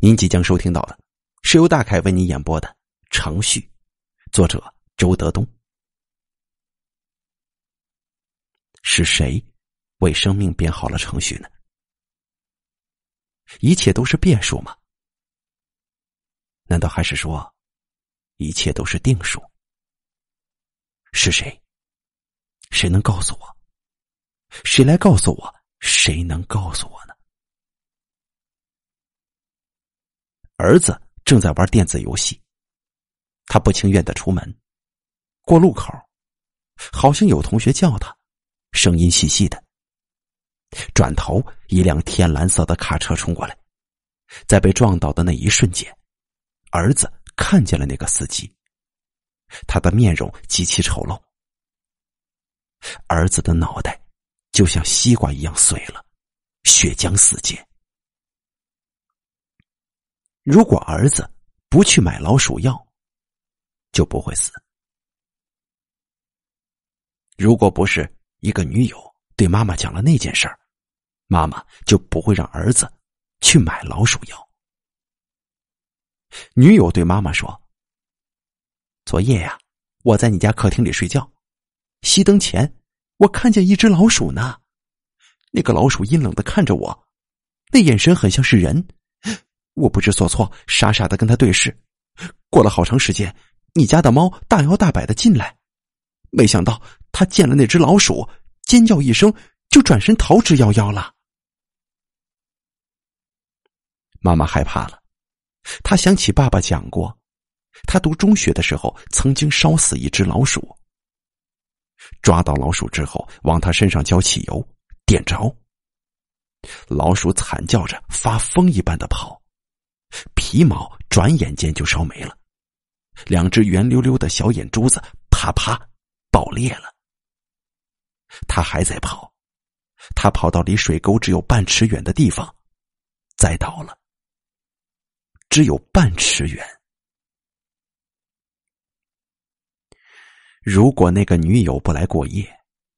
您即将收听到的，是由大凯为您演播的《程序》，作者周德东。是谁为生命编好了程序呢？一切都是变数吗？难道还是说，一切都是定数？是谁？谁能告诉我？谁来告诉我？谁能告诉我？儿子正在玩电子游戏，他不情愿的出门，过路口，好像有同学叫他，声音细细的。转头，一辆天蓝色的卡车冲过来，在被撞倒的那一瞬间，儿子看见了那个司机，他的面容极其丑陋，儿子的脑袋就像西瓜一样碎了，血浆四溅。如果儿子不去买老鼠药，就不会死。如果不是一个女友对妈妈讲了那件事儿，妈妈就不会让儿子去买老鼠药。女友对妈妈说：“昨夜呀，我在你家客厅里睡觉，熄灯前，我看见一只老鼠呢。那个老鼠阴冷的看着我，那眼神很像是人。”我不知所措，傻傻的跟他对视。过了好长时间，你家的猫大摇大摆的进来，没想到他见了那只老鼠，尖叫一声就转身逃之夭夭了。妈妈害怕了，她想起爸爸讲过，他读中学的时候曾经烧死一只老鼠。抓到老鼠之后，往他身上浇汽油，点着，老鼠惨叫着发疯一般的跑。皮毛转眼间就烧没了，两只圆溜溜的小眼珠子啪啪爆裂了。他还在跑，他跑到离水沟只有半尺远的地方，栽倒了。只有半尺远。如果那个女友不来过夜，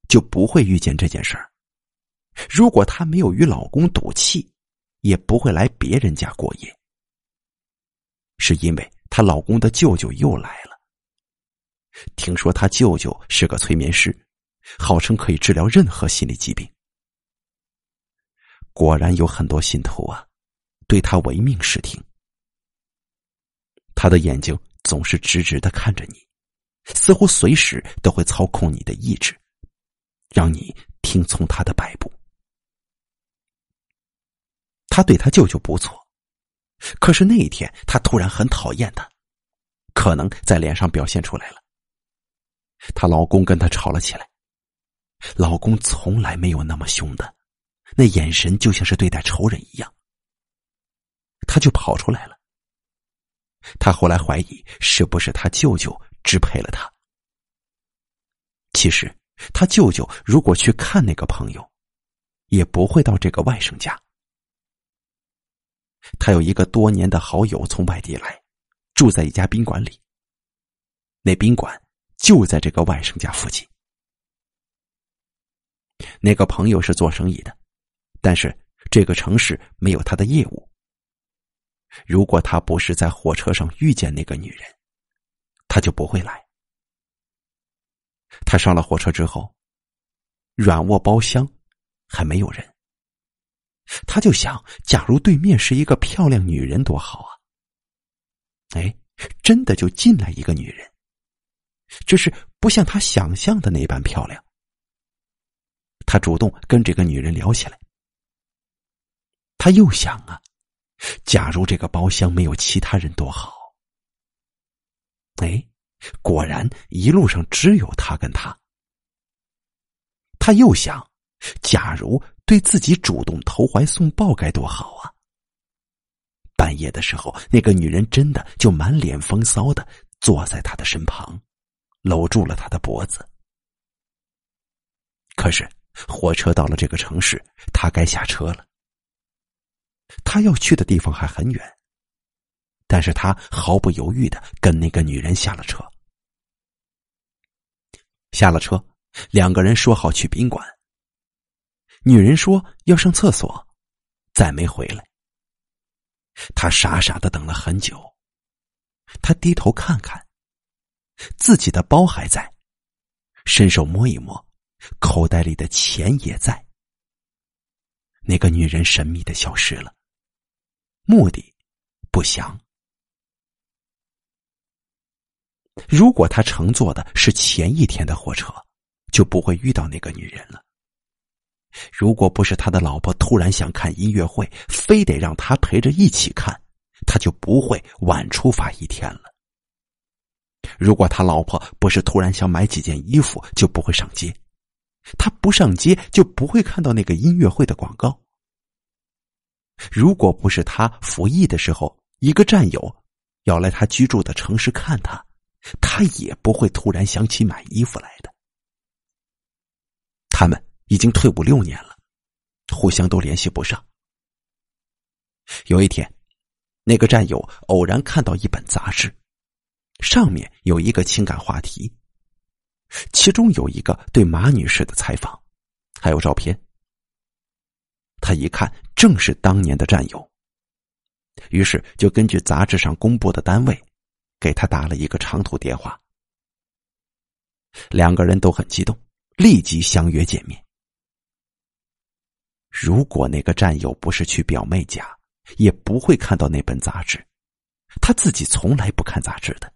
就不会遇见这件事儿。如果她没有与老公赌气，也不会来别人家过夜。是因为她老公的舅舅又来了。听说她舅舅是个催眠师，号称可以治疗任何心理疾病。果然有很多信徒啊，对他唯命是听。他的眼睛总是直直的看着你，似乎随时都会操控你的意志，让你听从他的摆布。他对他舅舅不错。可是那一天，她突然很讨厌他，可能在脸上表现出来了。她老公跟她吵了起来，老公从来没有那么凶的，那眼神就像是对待仇人一样。她就跑出来了。她后来怀疑是不是她舅舅支配了她。其实，她舅舅如果去看那个朋友，也不会到这个外甥家。他有一个多年的好友从外地来，住在一家宾馆里。那宾馆就在这个外甥家附近。那个朋友是做生意的，但是这个城市没有他的业务。如果他不是在火车上遇见那个女人，他就不会来。他上了火车之后，软卧包厢还没有人。他就想，假如对面是一个漂亮女人，多好啊！哎，真的就进来一个女人，只是不像他想象的那般漂亮。他主动跟这个女人聊起来。他又想啊，假如这个包厢没有其他人，多好！哎，果然一路上只有他跟他。他又想，假如……对自己主动投怀送抱该多好啊！半夜的时候，那个女人真的就满脸风骚的坐在他的身旁，搂住了他的脖子。可是火车到了这个城市，他该下车了。他要去的地方还很远，但是他毫不犹豫的跟那个女人下了车。下了车，两个人说好去宾馆。女人说要上厕所，再没回来。他傻傻的等了很久。他低头看看，自己的包还在，伸手摸一摸，口袋里的钱也在。那个女人神秘的消失了，目的不详。如果他乘坐的是前一天的火车，就不会遇到那个女人了。如果不是他的老婆突然想看音乐会，非得让他陪着一起看，他就不会晚出发一天了。如果他老婆不是突然想买几件衣服，就不会上街。他不上街，就不会看到那个音乐会的广告。如果不是他服役的时候，一个战友要来他居住的城市看他，他也不会突然想起买衣服来的。他们。已经退伍六年了，互相都联系不上。有一天，那个战友偶然看到一本杂志，上面有一个情感话题，其中有一个对马女士的采访，还有照片。他一看，正是当年的战友，于是就根据杂志上公布的单位，给他打了一个长途电话。两个人都很激动，立即相约见面。如果那个战友不是去表妹家，也不会看到那本杂志。他自己从来不看杂志的。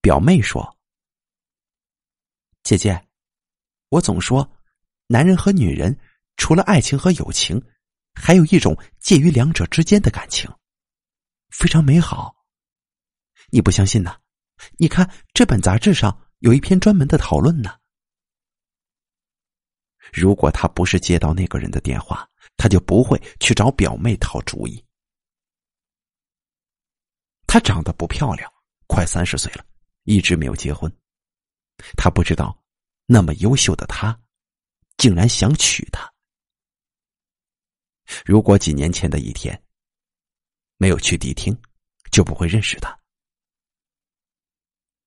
表妹说：“姐姐，我总说，男人和女人除了爱情和友情，还有一种介于两者之间的感情，非常美好。你不相信呢？你看这本杂志上有一篇专门的讨论呢。”如果他不是接到那个人的电话，他就不会去找表妹讨主意。她长得不漂亮，快三十岁了，一直没有结婚。他不知道，那么优秀的他，竟然想娶她。如果几年前的一天没有去迪厅，就不会认识他。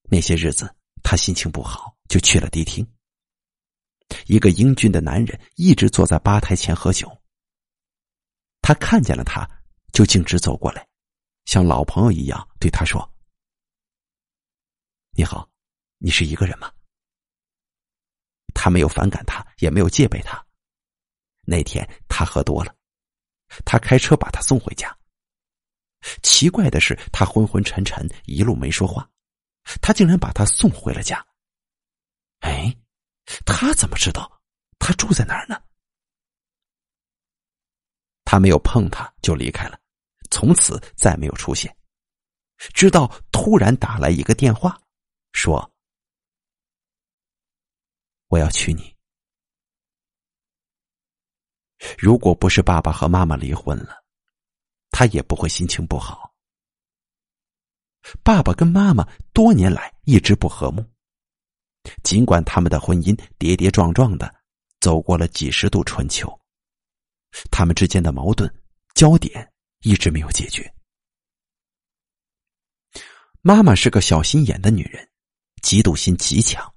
那些日子，他心情不好，就去了迪厅。一个英俊的男人一直坐在吧台前喝酒。他看见了他，就径直走过来，像老朋友一样对他说：“你好，你是一个人吗？”他没有反感他，也没有戒备他。那天他喝多了，他开车把他送回家。奇怪的是，他昏昏沉沉，一路没说话，他竟然把他送回了家。哎。他怎么知道他住在哪儿呢？他没有碰他，就离开了，从此再没有出现。直到突然打来一个电话，说：“我要娶你。”如果不是爸爸和妈妈离婚了，他也不会心情不好。爸爸跟妈妈多年来一直不和睦。尽管他们的婚姻跌跌撞撞的走过了几十度春秋，他们之间的矛盾焦点一直没有解决。妈妈是个小心眼的女人，嫉妒心极强。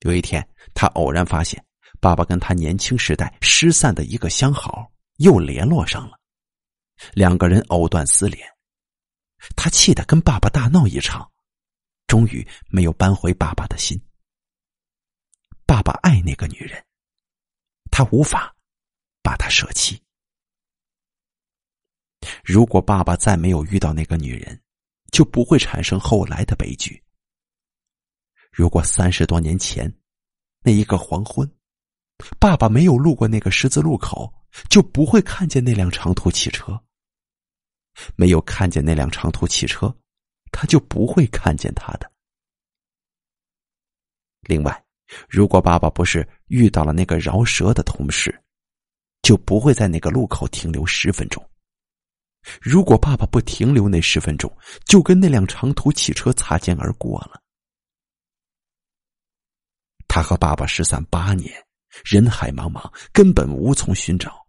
有一天，她偶然发现爸爸跟她年轻时代失散的一个相好又联络上了，两个人藕断丝连，她气得跟爸爸大闹一场。终于没有扳回爸爸的心。爸爸爱那个女人，他无法把她舍弃。如果爸爸再没有遇到那个女人，就不会产生后来的悲剧。如果三十多年前那一个黄昏，爸爸没有路过那个十字路口，就不会看见那辆长途汽车。没有看见那辆长途汽车。他就不会看见他的。另外，如果爸爸不是遇到了那个饶舌的同事，就不会在那个路口停留十分钟。如果爸爸不停留那十分钟，就跟那辆长途汽车擦肩而过了。他和爸爸失散八年，人海茫茫，根本无从寻找。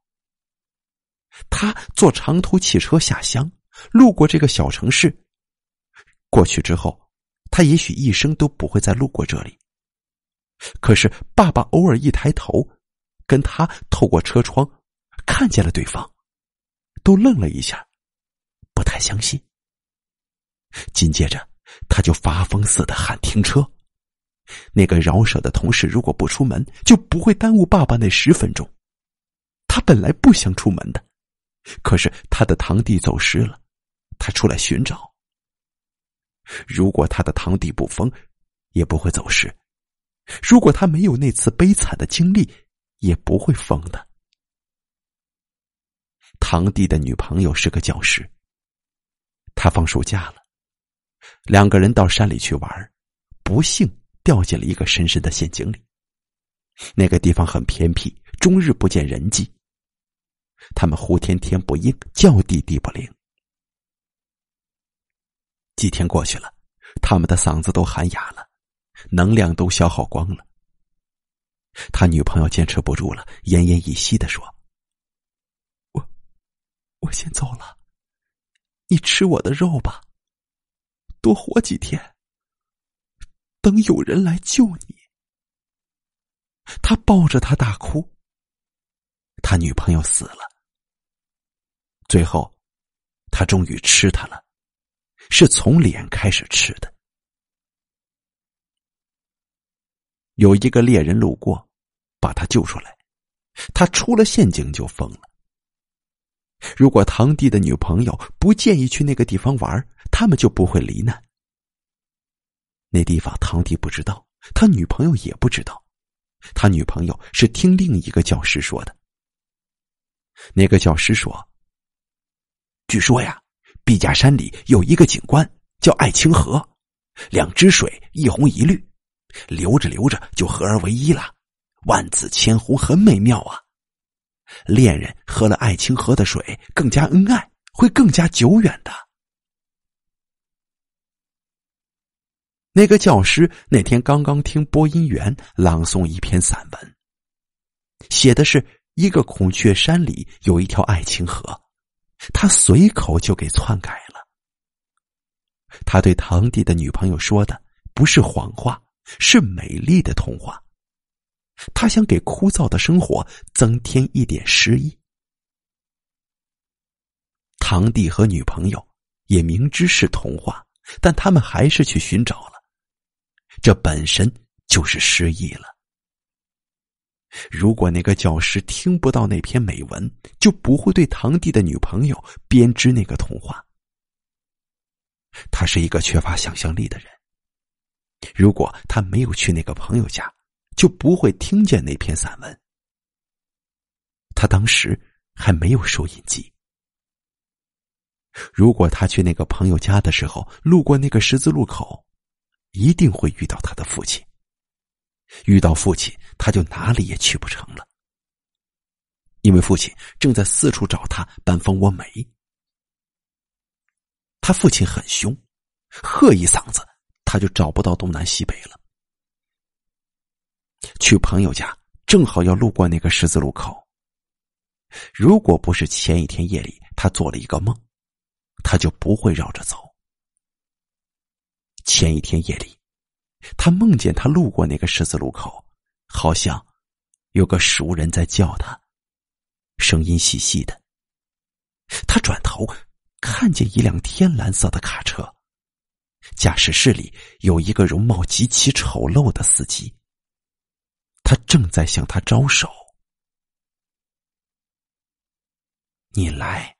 他坐长途汽车下乡，路过这个小城市。过去之后，他也许一生都不会再路过这里。可是，爸爸偶尔一抬头，跟他透过车窗，看见了对方，都愣了一下，不太相信。紧接着，他就发疯似的喊停车。那个饶舌的同事如果不出门，就不会耽误爸爸那十分钟。他本来不想出门的，可是他的堂弟走失了，他出来寻找。如果他的堂弟不疯，也不会走失；如果他没有那次悲惨的经历，也不会疯的。堂弟的女朋友是个教师，他放暑假了，两个人到山里去玩，不幸掉进了一个深深的陷阱里。那个地方很偏僻，终日不见人迹。他们呼天天不应，叫地地不灵。几天过去了，他们的嗓子都喊哑了，能量都消耗光了。他女朋友坚持不住了，奄奄一息的说：“我，我先走了，你吃我的肉吧，多活几天，等有人来救你。”他抱着他大哭。他女朋友死了，最后，他终于吃他了，是从脸开始吃的。有一个猎人路过，把他救出来，他出了陷阱就疯了。如果堂弟的女朋友不建议去那个地方玩，他们就不会罹难。那地方堂弟不知道，他女朋友也不知道，他女朋友是听另一个教师说的。那个教师说：“据说呀，毕家山里有一个景观叫爱清河，两支水一红一绿，流着流着就合而为一了，万紫千红，很美妙啊。恋人喝了爱清河的水，更加恩爱，会更加久远的。”那个教师那天刚刚听播音员朗诵一篇散文，写的是。一个孔雀山里有一条爱情河，他随口就给篡改了。他对堂弟的女朋友说的不是谎话，是美丽的童话。他想给枯燥的生活增添一点诗意。堂弟和女朋友也明知是童话，但他们还是去寻找了，这本身就是失意了。如果那个教师听不到那篇美文，就不会对堂弟的女朋友编织那个童话。他是一个缺乏想象力的人。如果他没有去那个朋友家，就不会听见那篇散文。他当时还没有收音机。如果他去那个朋友家的时候，路过那个十字路口，一定会遇到他的父亲。遇到父亲，他就哪里也去不成了，因为父亲正在四处找他搬蜂窝煤。他父亲很凶，喝一嗓子，他就找不到东南西北了。去朋友家，正好要路过那个十字路口。如果不是前一天夜里他做了一个梦，他就不会绕着走。前一天夜里。他梦见他路过那个十字路口，好像有个熟人在叫他，声音细细的。他转头看见一辆天蓝色的卡车，驾驶室里有一个容貌极其丑陋的司机。他正在向他招手：“你来。”